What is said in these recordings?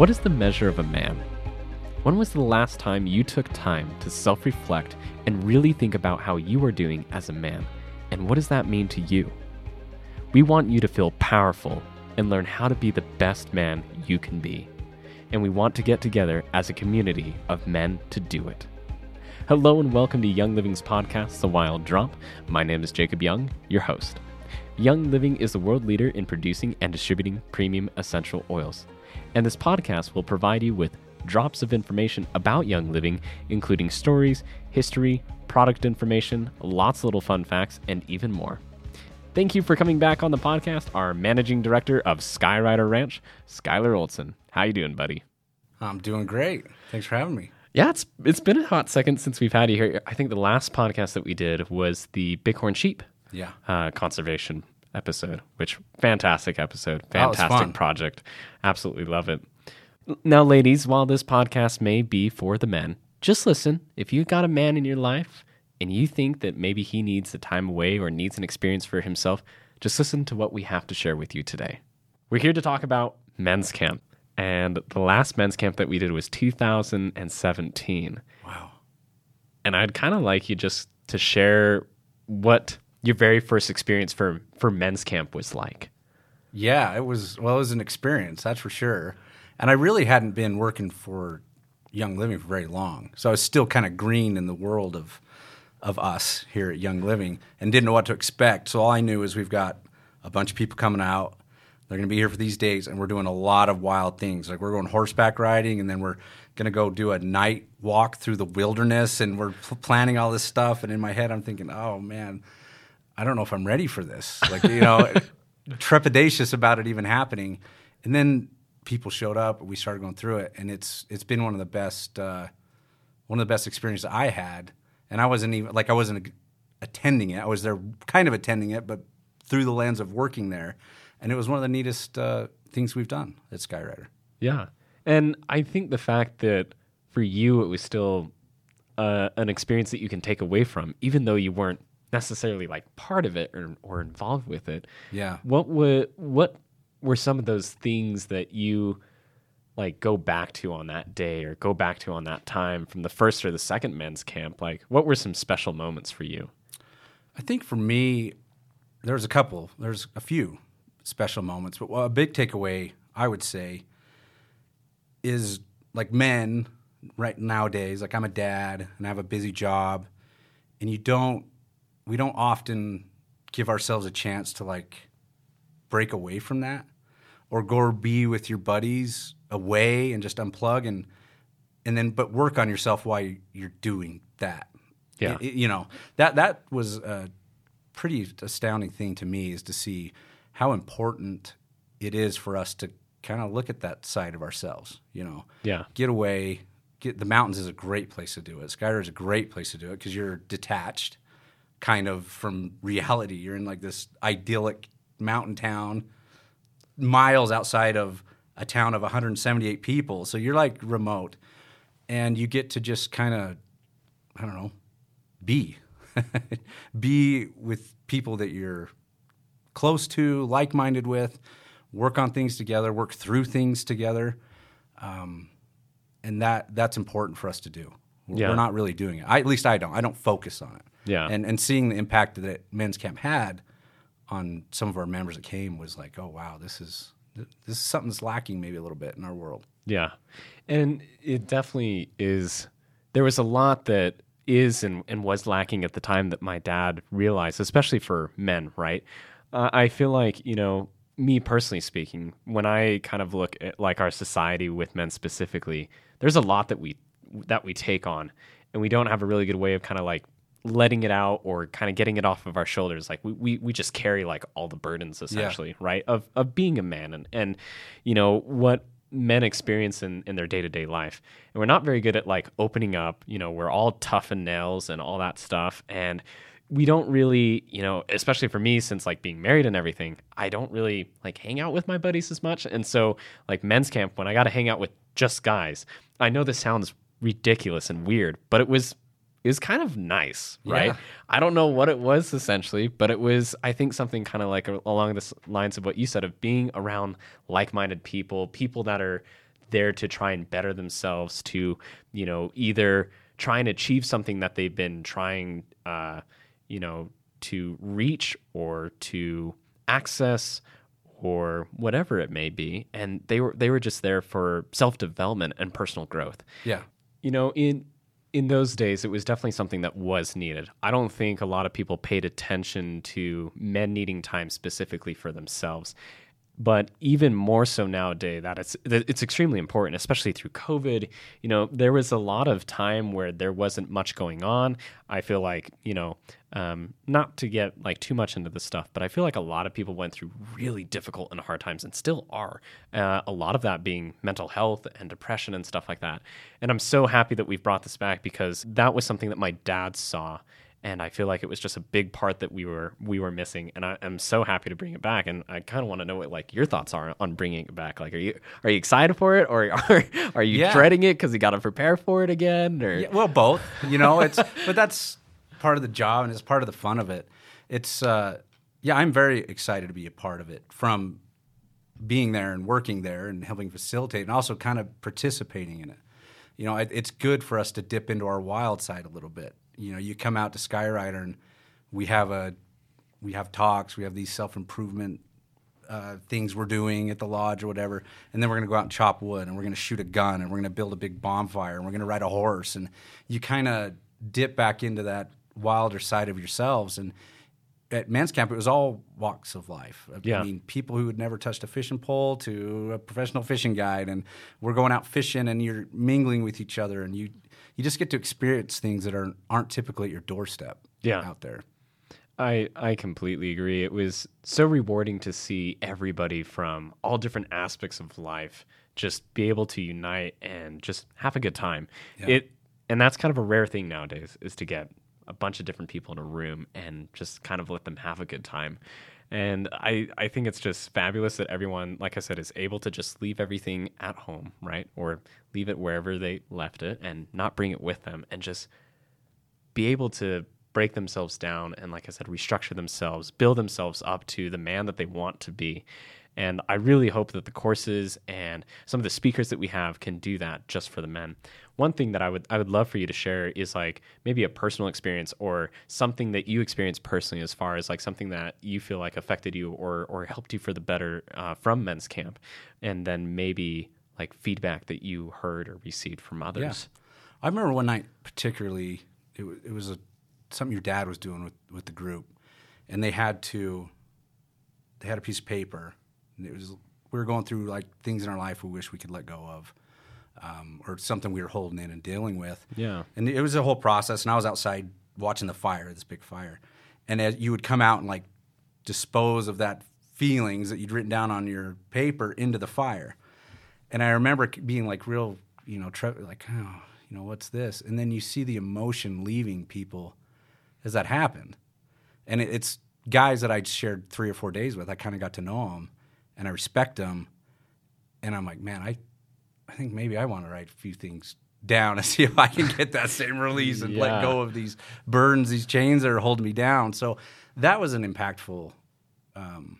What is the measure of a man? When was the last time you took time to self reflect and really think about how you are doing as a man? And what does that mean to you? We want you to feel powerful and learn how to be the best man you can be. And we want to get together as a community of men to do it. Hello and welcome to Young Living's podcast, The Wild Drop. My name is Jacob Young, your host. Young Living is the world leader in producing and distributing premium essential oils. And this podcast will provide you with drops of information about Young Living, including stories, history, product information, lots of little fun facts, and even more. Thank you for coming back on the podcast, our managing director of Skyrider Ranch, Skyler Olson. How you doing, buddy? I'm doing great. Thanks for having me. Yeah, it's it's been a hot second since we've had you here. I think the last podcast that we did was the Bighorn sheep Yeah. uh, conservation episode, which fantastic episode, fantastic project. Absolutely love it. Now, ladies, while this podcast may be for the men, just listen. If you've got a man in your life and you think that maybe he needs the time away or needs an experience for himself, just listen to what we have to share with you today. We're here to talk about men's camp. And the last men's camp that we did was 2017 Wow. and I'd kind of like you just to share what your very first experience for for men's camp was like. Yeah, it was well, it was an experience, that's for sure. And I really hadn't been working for Young Living for very long, so I was still kind of green in the world of of us here at Young Living, and didn't know what to expect. So all I knew is we've got a bunch of people coming out. They're going to be here for these days, and we're doing a lot of wild things. Like we're going horseback riding, and then we're going to go do a night walk through the wilderness, and we're pl- planning all this stuff. And in my head, I'm thinking, oh man, I don't know if I'm ready for this. Like, you know, trepidatious about it even happening. And then people showed up, we started going through it, and it's it's been one of the best uh, one of the best experiences I had. And I wasn't even like I wasn't attending it. I was there kind of attending it, but through the lens of working there. And it was one of the neatest uh, things we've done at Skyrider. Yeah, and I think the fact that for you it was still uh, an experience that you can take away from, even though you weren't necessarily like part of it or, or involved with it. Yeah. What were what were some of those things that you like go back to on that day or go back to on that time from the first or the second men's camp? Like what were some special moments for you? I think for me, there's a couple, there's a few special moments, but a big takeaway I would say is like men right nowadays. Like I'm a dad and I have a busy job, and you don't, we don't often give ourselves a chance to like break away from that or go be with your buddies away and just unplug and and then but work on yourself while you're doing that Yeah. Y- you know that that was a pretty astounding thing to me is to see how important it is for us to kind of look at that side of ourselves you know Yeah. get away get the mountains is a great place to do it Skyrider is a great place to do it because you're detached kind of from reality. You're in like this idyllic mountain town miles outside of a town of 178 people. So you're like remote. And you get to just kind of i don't know be. Be with people that you're close to like-minded with work on things together work through things together. Um, and that that's important for us to do. We're Yeah. we're not really doing it. I, at least i don't. I don't focus on it Yeah. and and seeing the impact that men's camp had on some of our members that came was like oh wow this is this is something that's lacking maybe a little bit in our world Yeah. And it definitely is. There was a lot that is and, and was lacking at the time that my dad realized, especially for men, right? Uh, I feel like, you know, me personally speaking, when I kind of look at like our society with men specifically, there's a lot that we that we take on and we don't have a really good way of kind of like letting it out or kind of getting it off of our shoulders like we, we, we just carry like all the burdens essentially right of, of being a man. And, and you know what men experience in, in their day-to-day life and we're not very good at like opening up you know we're all tough and nails and all that stuff. And we don't really you know especially for me since like being married and everything i don't really like hang out with my buddies as much. And so like men's camp when i got to hang out with just guys i know this sounds ridiculous and weird but it was is kind of nice, right? Yeah. I don't know what it was essentially, but it was, I think, something kind of like along the lines of what you said of being around like minded people, people that are there to try and better themselves to you know either try and achieve something that they've been trying uh, you know to reach or to access or whatever it may be and they were they were just there for self-development and personal growth Yeah. you know in in those days it was definitely something that was needed. I don't think a lot of people paid attention to men needing time specifically for themselves but even more so nowadays that it's it's extremely important especially through covid. You know there was a lot of time where there wasn't much going on. I feel like you know um, not to get like too much into the stuff but i feel like a lot of people went through really difficult and hard times and still are uh, a lot of that being mental health and depression and stuff like that. And i'm so happy that we've brought this back because that was something that my dad saw and I feel like it was just a big part that we were we were missing, and I, am so happy to bring it back. And I kind of want to know what like your thoughts are on bringing it back. Like, are you are you excited for it, or are are you Yeah. dreading it because you got to prepare for it again? Or Yeah, well, both. You know, it's but that's part of the job and it's part of the fun of it. It's uh, yeah, I'm very excited to be a part of it from being there and working there and helping facilitate and also kind of participating in it. You know, it, it's good for us to dip into our wild side a little bit. You know, you come out to Skyrider and we have a we have talks, we have these self improvement uh, things we're doing at the lodge or whatever, and then we're going to go out and chop wood, and we're going to shoot a gun, and we're going to build a big bonfire, and we're going to ride a horse, and you kind of dip back into that wilder side of yourselves. And at men's camp, it was all walks of life. I Yeah. mean, people who had never touched a fishing pole to a professional fishing guide, and we're going out fishing, and you're mingling with each other, and you you just get to experience things that are aren't typically at your doorstep. Yeah. out there. I I completely agree. It was so rewarding to see everybody from all different aspects of life just be able to unite and just have a good time. It and that's kind of a rare thing nowadays is to get a bunch of different people in a room and just kind of let them have a good time. And I, I think it's just fabulous that everyone, like I said, is able to just leave everything at home, right? Or leave it wherever they left it and not bring it with them and just be able to break themselves down and like i said restructure themselves build themselves up to the man that they want to be and i really hope that the courses and some of the speakers that we have can do that just for the men one thing that i would i would love for you to share is like maybe a personal experience or something that you experienced personally as far as like something that you feel like affected you or or helped you for the better uh, from men's camp and then maybe like feedback that you heard or received from others Yeah. I remember one night particularly. It, wa- it was a, something your dad was doing with, with the group, and they had to. They had a piece of paper, and it was we were going through like things in our life we wish we could let go of, um, or something we were holding in and dealing with. Yeah. and it was a whole process. And I was outside watching the fire, this big fire, and as you would come out and like dispose of that feelings that you'd written down on your paper into the fire. And I remember being like real, you know, tre- like, oh, you know, what's this? And then you see the emotion leaving people as that happened. And it, it's guys that I'd shared three or four days with. I kind of got to know them and I respect them. And I'm like, man, I, I think maybe I want to write a few things down and see if I can get that same release and Yeah. let go of these burdens, these chains that are holding me down. So that was an impactful um,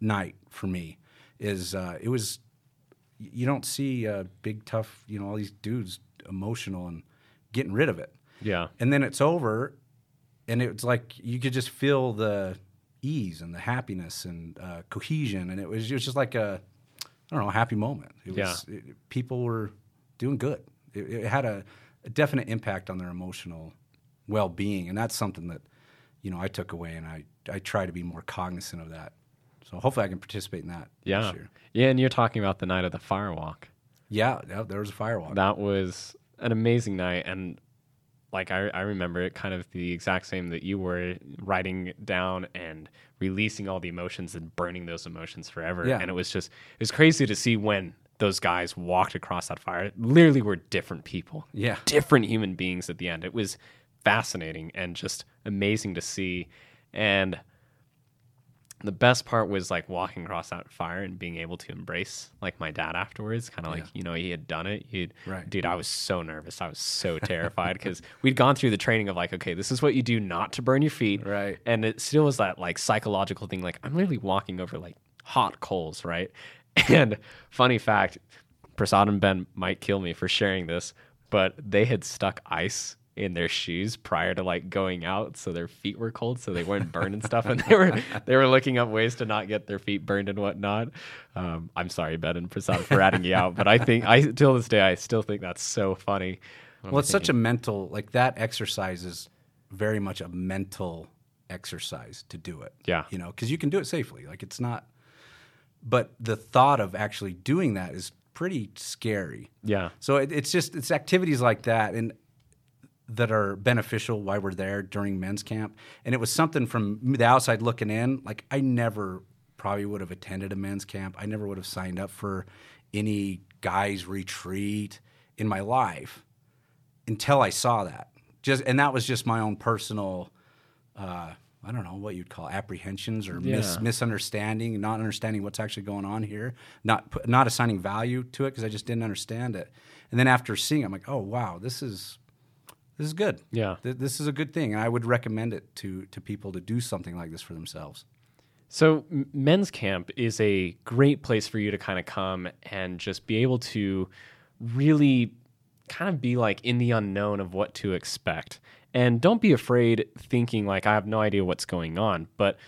night for me. Is uh, it was you don't see uh, big tough you know all these dudes emotional and getting rid of it yeah and then it's over and it's like you could just feel the ease and the happiness and uh, cohesion and it was, it was just like a i don't know a happy moment it was it, people were doing good it, it had a, a definite impact on their emotional well-being and that's something that you know i took away and i i try to be more cognizant of that so hopefully i can participate in that Yeah. this year. Yeah, and you're talking about the night of the firewalk. yeah, yeah there was a firewalk That was an amazing night and like I, I remember it kind of the exact same that you were writing down and releasing all the emotions and burning those emotions forever. Yeah. And it was just it was crazy to see when those guys walked across that fire. Literally were different people. Yeah. Different human beings at the end. It was fascinating and just amazing to see. And the best part was like walking across that fire and being able to embrace like my dad afterwards kind of like Yeah. you know he had done it he'd Right. dude i was so nervous i was so terrified because we'd gone through the training of like okay this is what you do not to burn your feet Right. and it still was that like psychological thing like i'm literally walking over like hot coals right and funny fact Prasad and Ben might kill me for sharing this, but they had stuck ice in their shoes prior to like going out so their feet were cold so they weren't burned and stuff and they were they were looking up ways to not get their feet burned and whatnot. Um, i'm sorry ben and prasad for ratting you out but i think i till this day i still think that's so funny. Well it's such a mental like that exercise is very much a mental exercise to do it. Yeah. you know because you can do it safely like it's not but the thought of actually doing that is pretty scary. Yeah. So it, it's just it's activities like that and that are beneficial while we're there during men's camp. And it was something from the outside looking in. Like I never probably would have attended a men's camp. I never would have signed up for any guys retreat in my life until I saw that. Just and that was just my own personal. Uh, I don't know what you'd call apprehensions or mis- misunderstanding, not understanding what's actually going on here, not not assigning value to it because I just didn't understand it. And then after seeing, it, I'm like, oh wow, this is this is good. Yeah. Th- this is a good thing, and I would recommend it to to people to do something like this for themselves. So, men's camp is a great place for you to kind of come and just be able to really kind of be like in the unknown of what to expect. And don't be afraid thinking like I have no idea what's going on, but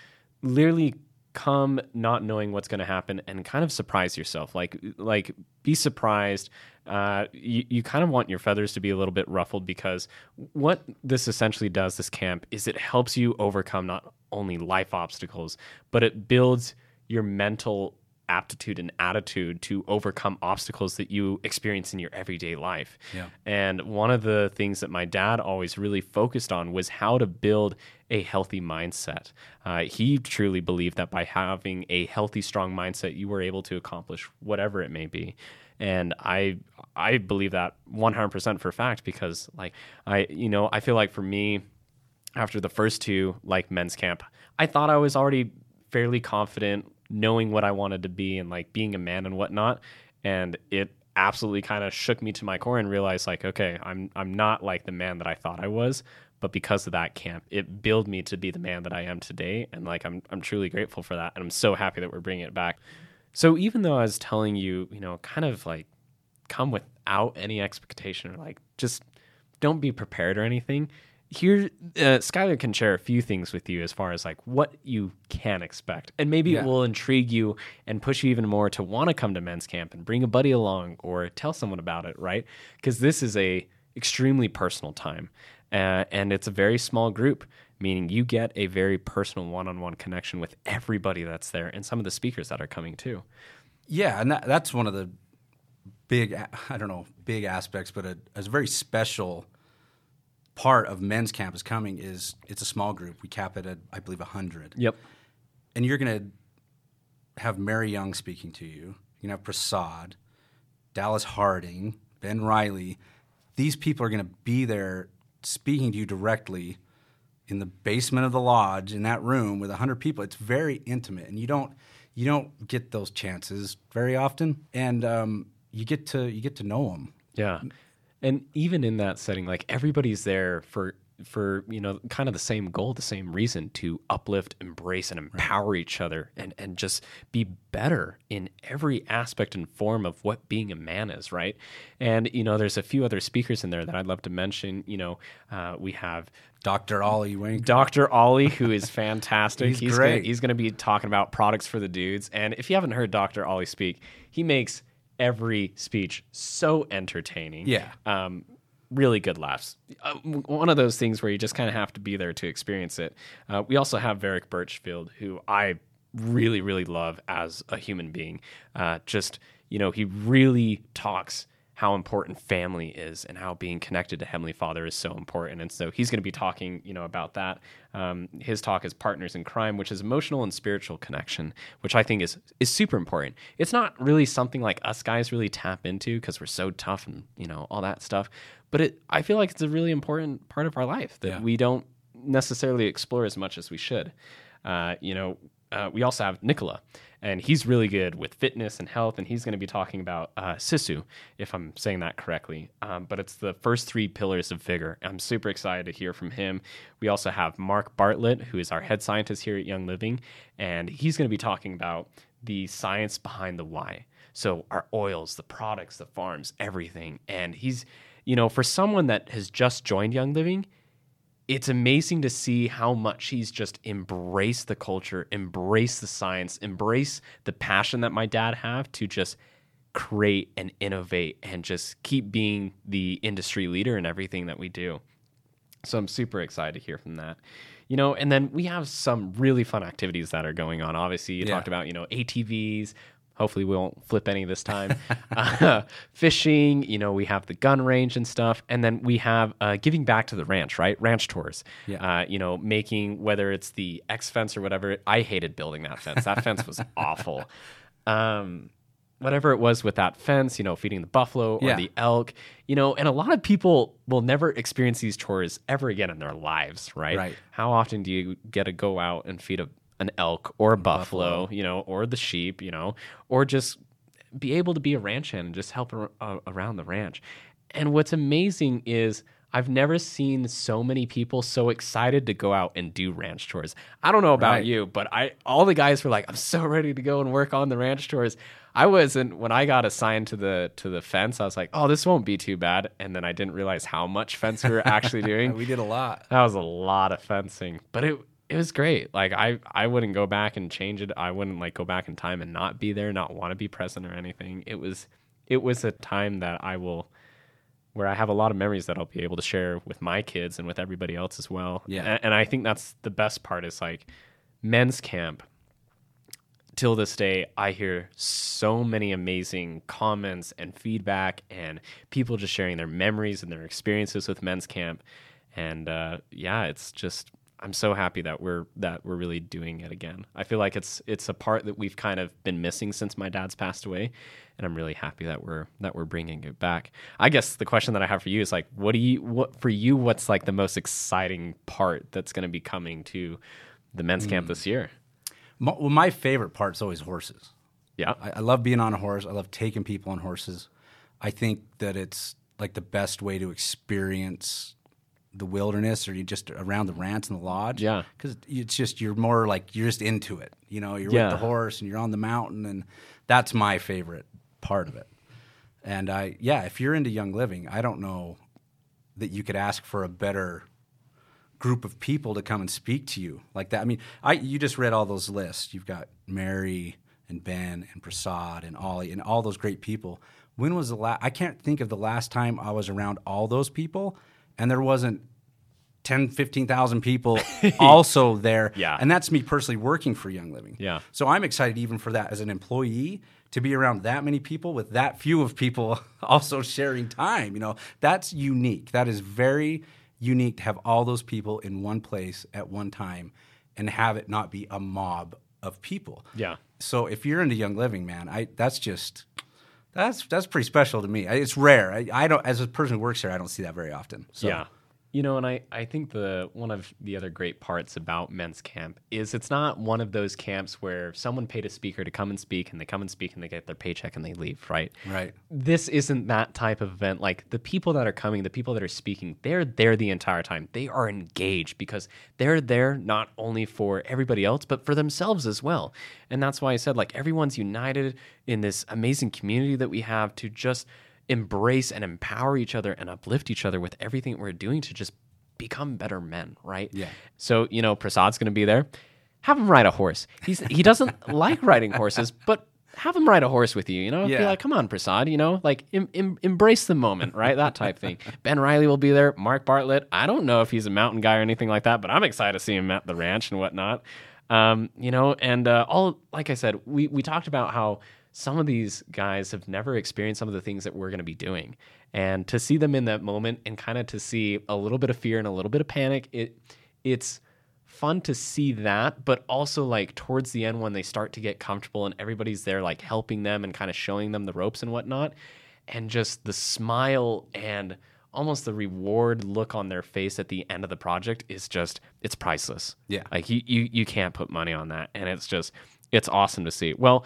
literally come not knowing what's going to happen and kind of surprise yourself. Like like be surprised. Uh, you, you kind of want your feathers to be a little bit ruffled because what this essentially does, this camp, is it helps you overcome not only life obstacles, but it builds your mental aptitude and attitude to overcome obstacles that you experience in your everyday life. Yeah. And one of the things that my dad always really focused on was how to build a healthy mindset. Uh, he truly believed that by having a healthy, strong mindset, you were able to accomplish whatever it may be. And I, I believe that 100% for fact because, like, I, you know, I feel like for me, after the first two, like men's camp, I thought I was already fairly confident knowing what I wanted to be and like being a man and whatnot. And it absolutely kind of shook me to my core and realized like, okay, I'm I'm not like the man that I thought I was. But because of that camp, it built me to be the man that I am today. And like I'm I'm truly grateful for that. And I'm so happy that we're bringing it back. So even though I was telling you, you know, kind of like come without any expectation or like just don't be prepared or anything. Here, uh, Skyler can share a few things with you as far as like what you can expect, and maybe Yeah. it will intrigue you and push you even more to want to come to men's camp and bring a buddy along or tell someone about it, right? Because this is a extremely personal time, uh, and it's a very small group, meaning you get a very personal one-on-one connection with everybody that's there and some of the speakers that are coming too. Yeah, and that, that's one of the big, I don't know, big aspects, but a, a very special part of men's camp is coming is it's a small group. We cap it at, I believe, 100. Yep. And you're going to have Mary Young speaking to you. You're going to have Prasad, Dallas Harding, Ben Riley. These people are going to be there speaking to you directly in the basement of the lodge in that room with 100 people it's very intimate and you don't you don't get those chances very often and um, you get to you get to know them Yeah. And even in that setting, like everybody's there for for, you know, kind of the same goal, the same reason to uplift, embrace, and empower each other and, and just be better in every aspect and form of what being a man is, right? And, you know, there's a few other speakers in there that I'd love to mention. You know, uh, we have dr ollie wink Dr. Ollie, who is fantastic. He's Gonna, great. he's going to be talking about products for the dudes. And if you haven't heard Dr. Ollie speak, he makes every speech so entertaining. Yeah. Um, really good laughs. Uh, one of those things where you just kind of have to be there to experience it. Uh, we also have Varick Birchfield, who I really, really love as a human being. Uh, just, you know, he really talks how important family is and how being connected to Heavenly Father is so important. And so he's going to be talking, you know, about that. Um, his talk is Partners in Crime, which is emotional and spiritual connection, which I think is is super important. It's not really something like us guys really tap into because we're so tough and you know all that stuff. But it, I feel like it's a really important part of our life that Yeah. we don't necessarily explore as much as we should. Uh, you know, uh, we also have Nicola, and he's really good with fitness and health, and he's going to be talking about uh, Sisu, if I'm saying that correctly. Um, but it's the first three pillars of vigor. I'm super excited to hear from him. We also have Mark Bartlett, who is our head scientist here at Young Living, and he's going to be talking about the science behind the why. So our oils, the products, the farms, everything. And he's, you know, for someone that has just joined Young Living, it's amazing to see how much he's just embraced the culture, embrace the science, embrace the passion that my dad have to just create and innovate and just keep being the industry leader in everything that we do. So I'm super excited to hear from that. You know, and then we have some really fun activities that are going on. Obviously, you Yeah. talked about, you know, ATVs. Hopefully, we won't flip any this time. uh, fishing, you know, we have the gun range and stuff. And then we have uh, giving back to the ranch, right? Ranch tours. Yeah. Uh, you know, making whether it's the X fence or whatever. I hated building that fence. That fence was awful. Um, whatever it was with that fence, you know, feeding the buffalo or Yeah. the elk, you know, and a lot of people will never experience these chores ever again in their lives, right? Right. How often do you get to go out and feed a, an elk or a buffalo, you know, or the sheep, you know, or just be able to be a ranch hand and just help ar- uh, around the ranch. And what's amazing is I've never seen so many people so excited to go out and do ranch chores. I don't know about Right. you, but I all the guys were like, "I'm so ready to go and work on the ranch chores." I wasn't when I got assigned to the to the fence. I was like, "Oh, this won't be too bad," and then I didn't realize how much fence we were actually doing. We did a lot. That was a lot of fencing, but it it was great. Like I I wouldn't go back and change it. I wouldn't like go back in time and not be there, not want to be present or anything. It was it was a time that I will where I have a lot of memories that I'll be able to share with my kids and with everybody else as well. Yeah. A- and I think that's the best part is like men's camp till this day, I hear so many amazing comments and feedback, and people just sharing their memories and their experiences with men's camp. And uh, yeah, it's just I'm so happy that we're that we're really doing it again. I feel like it's it's a part that we've kind of been missing since my dad's passed away, and I'm really happy that we're that we're bringing it back. I guess the question that I have for you is like, what do you what for you? What's like the most exciting part that's going to be coming to the men's camp hmm. this year? My, well, my favorite part is always horses. Yeah, I, I love being on a horse. I love taking people on horses. I think that it's like the best way to experience the wilderness or you just around the ranch and the lodge. Yeah. Because it's just, you're more like, you're just into it. You know, you're Yeah. with the horse and you're on the mountain. And that's my favorite part of it. And I, yeah, if you're into young living, I don't know that you could ask for a better group of people to come and speak to you like that. I mean, I you just read all those lists. You've got Mary and Ben and Prasad and Ollie and all those great people. When was the last? I can't think of the last time I was around all those people and there wasn't 10, 15,000 people also there. Yeah. And that's me personally working for Young Living. Yeah. So I'm excited even for that as an employee to be around that many people with that few of people also sharing time. You know, that's unique. That is very unique to have all those people in one place at one time and have it not be a mob of people. Yeah. So if you're into Young Living, man, I that's just that's that's pretty special to me. It's rare. I, I don't as a person who works there, I don't see that very often. So Yeah. You know, and I, I think the one of the other great parts about men's camp is it's not one of those camps where someone paid a speaker to come and speak and they come and speak and they get their paycheck and they leave, right? Right. This isn't that type of event. Like the people that are coming, the people that are speaking, they're there the entire time. They are engaged because they're there not only for everybody else, but for themselves as well. And that's why I said, like, everyone's united in this amazing community that we have to just embrace and empower each other and uplift each other with everything we're doing to just become better men, right? Yeah. So, you know, Prasad's going to be there. Have him ride a horse. He's he doesn't like riding horses, but have him ride a horse with you, you know? Be like, come on, Prasad, you know? Like em- em- embrace the moment, right? That type thing. Ben Riley will be there. Mark Bartlett. I don't know if he's a mountain guy or anything like that, but I'm excited to see him at the ranch and whatnot. Um, you know, and uh, all like I said, we we talked about how some of these guys have never experienced some of the things that we're going to be doing, and to see them in that moment and kind of to see a little bit of fear and a little bit of panic, it it's fun to see that, but also like towards the end when they start to get comfortable and everybody's there like helping them and kind of showing them the ropes and whatnot, and just the smile and almost the reward look on their face at the end of the project is just it's priceless. Yeah. Like you you you can't put money on that. And it's just it's awesome to see. Well,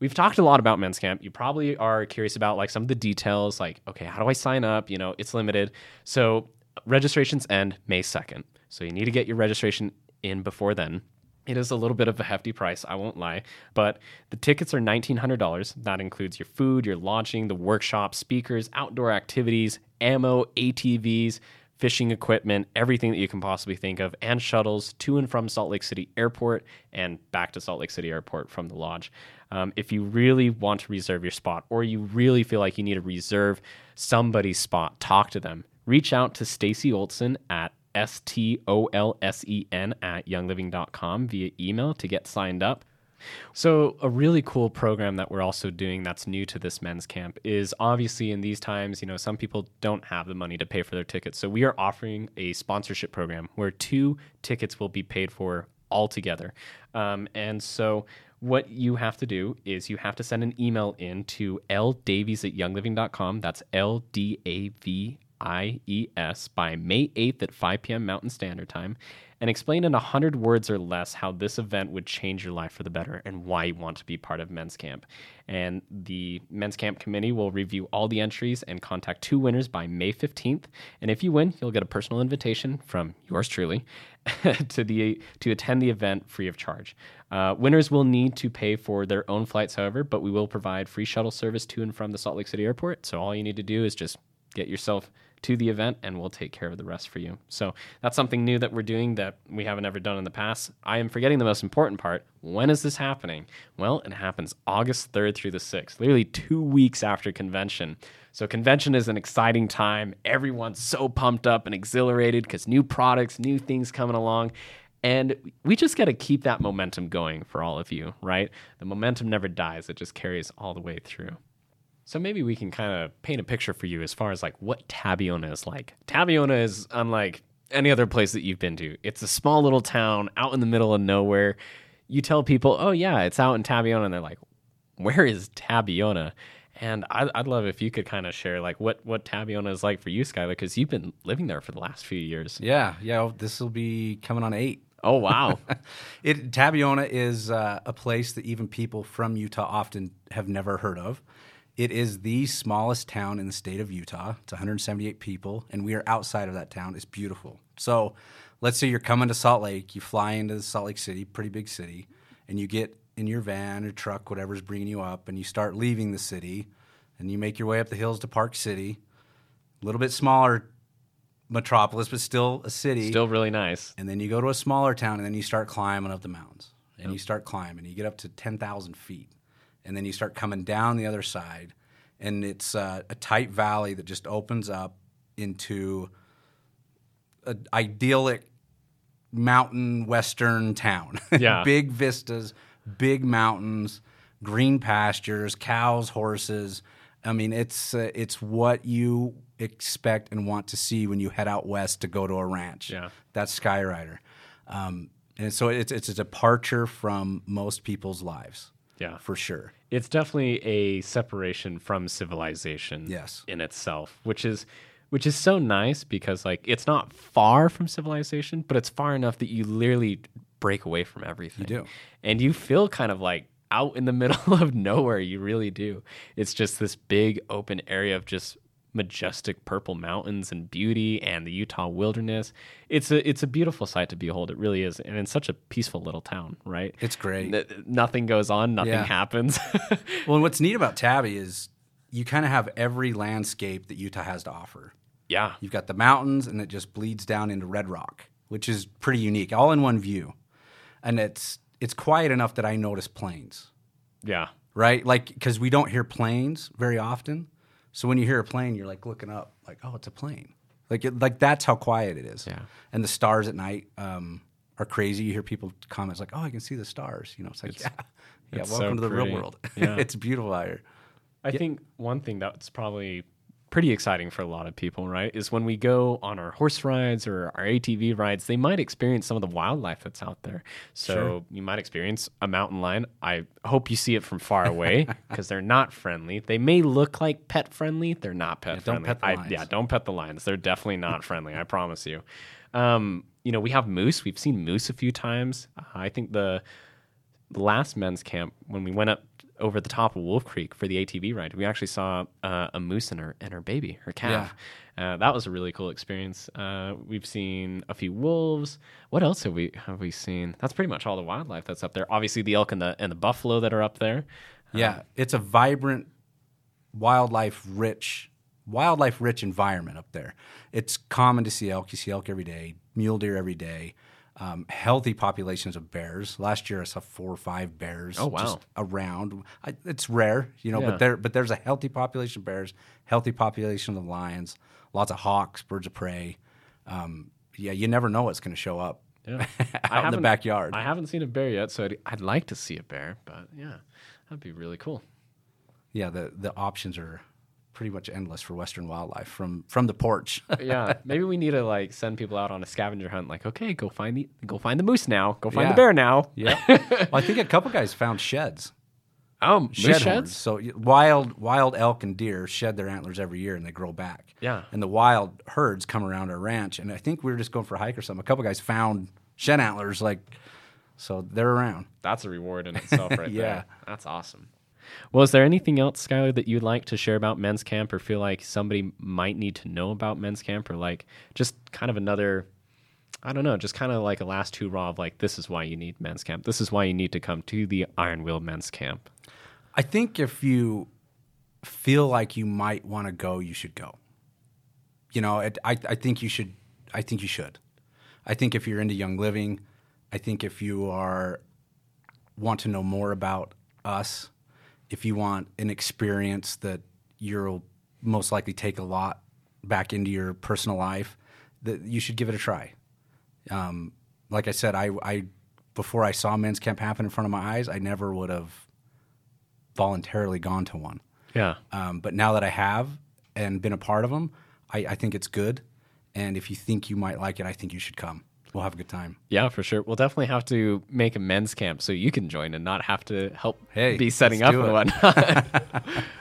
we've talked a lot about men's camp. You probably are curious about like some of the details, like, okay, how do I sign up? You know, it's limited. So registrations end May 2nd. So you need to get your registration in before then. It is a little bit of a hefty price, I won't lie, but the tickets are $1,900. That includes your food, your lodging, the workshop, speakers, outdoor activities, ammo, ATVs, fishing equipment, everything that you can possibly think of, and shuttles to and from Salt Lake City Airport and back to Salt Lake City Airport from the lodge. Um, if you really want to reserve your spot or you really feel like you need to reserve somebody's spot, talk to them. Reach out to Stacy Olsen at S T O L S E N at youngliving.com via email to get signed up. So, a really cool program that we're also doing that's new to this men's camp is obviously in these times, you know, some people don't have the money to pay for their tickets. So, we are offering a sponsorship program where two tickets will be paid for altogether. Um, and so, what you have to do is you have to send an email in to ldavies at youngliving.com. That's L D A V IES by May 8th at 5 p.m. Mountain Standard Time and explain in 100 words or less how this event would change your life for the better and why you want to be part of Men's Camp. And the Men's Camp committee will review all the entries and contact two winners by May 15th. And if you win, you'll get a personal invitation from yours truly to the to attend the event free of charge. Uh, winners will need to pay for their own flights, however, but we will provide free shuttle service to and from the Salt Lake City Airport. So all you need to do is just get yourself to the event and we'll take care of the rest for you. So that's something new that we're doing that we haven't ever done in the past. I am forgetting the most important part. When is this happening? Well, it happens August 3rd through the 6th, literally two weeks after convention. So convention is an exciting time. Everyone's so pumped up and exhilarated because new products, new things coming along. And we just got to keep that momentum going for all of you, right? The momentum never dies, it just carries all the way through. So maybe we can kind of paint a picture for you as far as like what Tabiona is like. Tabiona is unlike any other place that you've been to. It's a small little town out in the middle of nowhere. You tell people, "Oh yeah, it's out in Tabiona," and they're like, "Where is Tabiona?" And I'd, I'd love if you could kind of share like what what Tabiona is like for you, Skyler, because you've been living there for the last few years. Yeah, yeah. This will be coming on eight. Oh wow! it Tabiona is uh, a place that even people from Utah often have never heard of. It is the smallest town in the state of Utah. It's 178 people, and we are outside of that town. It's beautiful. So, let's say you're coming to Salt Lake, you fly into Salt Lake City, pretty big city, and you get in your van or truck, whatever's bringing you up, and you start leaving the city, and you make your way up the hills to Park City. A little bit smaller metropolis, but still a city. Still really nice. And then you go to a smaller town, and then you start climbing up the mountains, and yep. you start climbing. You get up to 10,000 feet and then you start coming down the other side, and it's uh, a tight valley that just opens up into an idyllic mountain western town. Yeah, big vistas, big mountains, green pastures, cows, horses. I mean, it's uh, it's what you expect and want to see when you head out west to go to a ranch. Yeah, that's Skyrider, um, and so it's it's a departure from most people's lives. Yeah. For sure. It's definitely a separation from civilization yes. in itself, which is which is so nice because like it's not far from civilization, but it's far enough that you literally break away from everything. You do. And you feel kind of like out in the middle of nowhere. You really do. It's just this big open area of just majestic purple mountains and beauty and the Utah wilderness. It's a it's a beautiful sight to behold. It really is, and it's such a peaceful little town, right? It's great. N- nothing goes on. Nothing yeah. happens. well, and what's neat about Tabby is you kind of have every landscape that Utah has to offer. Yeah, you've got the mountains, and it just bleeds down into Red Rock, which is pretty unique, all in one view, and it's it's quiet enough that I notice planes. Yeah. Right? Like, because we don't hear planes very often. So when you hear a plane, you're like looking up, like, oh, it's a plane. Like, it, like that's how quiet it is. Yeah. And the stars at night um, are crazy. You hear people comments like, oh, I can see the stars. You know, it's like, it's, yeah, yeah. Welcome so to the pretty. real world. Yeah. it's beautiful out here. I yeah. think one thing that's probably pretty exciting for a lot of people, right? Is when we go on our horse rides or our ATV rides, they might experience some of the wildlife that's out there. So sure. you might experience a mountain lion. I hope you see it from far away because they're not friendly. They may look like pet friendly. They're not pet yeah, friendly. Don't pet the lions. I, yeah, don't pet the lions. They're definitely not friendly. I promise you. Um, you know, we have moose. We've seen moose a few times. I think the last men's camp when we went up over the top of Wolf Creek for the ATV ride. We actually saw uh, a moose and her and her baby, her calf. Uh, that was a really cool experience. Uh, we've seen a few wolves. What else have we have we seen? That's pretty much all the wildlife that's up there. Obviously, the elk and the and the buffalo that are up there. Yeah, it's a vibrant, wildlife rich, wildlife rich environment up there. It's common to see elk. You see elk every day, mule deer every day. Um, healthy populations of bears. Last year, I saw four or five bears. Oh, wow. just around. I, it's rare, you know, Yeah. but there, but there's a healthy population of bears, healthy population of lions, lots of hawks, birds of prey. Um, yeah, you never know what's going to show up Yeah. out in the backyard. I haven't seen a bear yet, so I'd, I'd like to see a bear. But yeah, that'd be really cool. yeah, the the options are pretty much endless for Western wildlife from from the porch. yeah, maybe we need to like send people out on a scavenger hunt. Like, okay, go find the go find the moose now. Go find Yeah. the bear now. yeah, well, I think a couple guys found sheds, Oh, shed sheds. So wild wild elk and deer shed their antlers every year and they grow back. Yeah. and the wild herds come around our ranch, and I think we were just going for a hike or something. A couple guys found shed antlers, like so they're around. That's a reward in itself, right Yeah. there. That's awesome. Well, is there anything else, Skyler, that you'd like to share about men's camp, or feel like somebody might need to know about men's camp, or like just kind of another? I don't know, just kind of like a last hurrah of like, this is why you need men's camp. This is why you need to come to the Iron Will men's camp. I think if you feel like you might want to go, you should go. You know, it, I, I think you should. I think you should. I think if you're into young living, I think if you are want to know more about us, if you want an experience that you'll most likely take a lot back into your personal life, that you should give it a try. Um, like I said, I, I before I saw men's camp happen in front of my eyes, I never would have voluntarily gone to one. Yeah. Um, but now that I have and been a part of them, I, I think it's good. And if you think you might like it, I think you should come. We'll have a good time. Yeah, for sure. We'll definitely have to make a men's camp so you can join and not have to help Hey, be setting up and whatnot.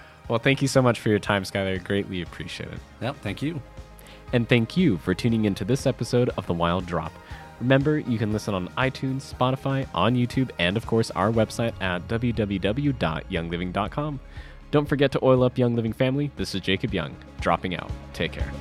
well, thank you so much for your time, Skyler. Greatly appreciate it. Yep. Thank you. And thank you for tuning into this episode of The Wild Drop. Remember, you can listen on iTunes, Spotify, on YouTube, and of course our website at www.youngliving.com. Don't forget to oil up Young Living family. This is Jacob Young, dropping out. Take care.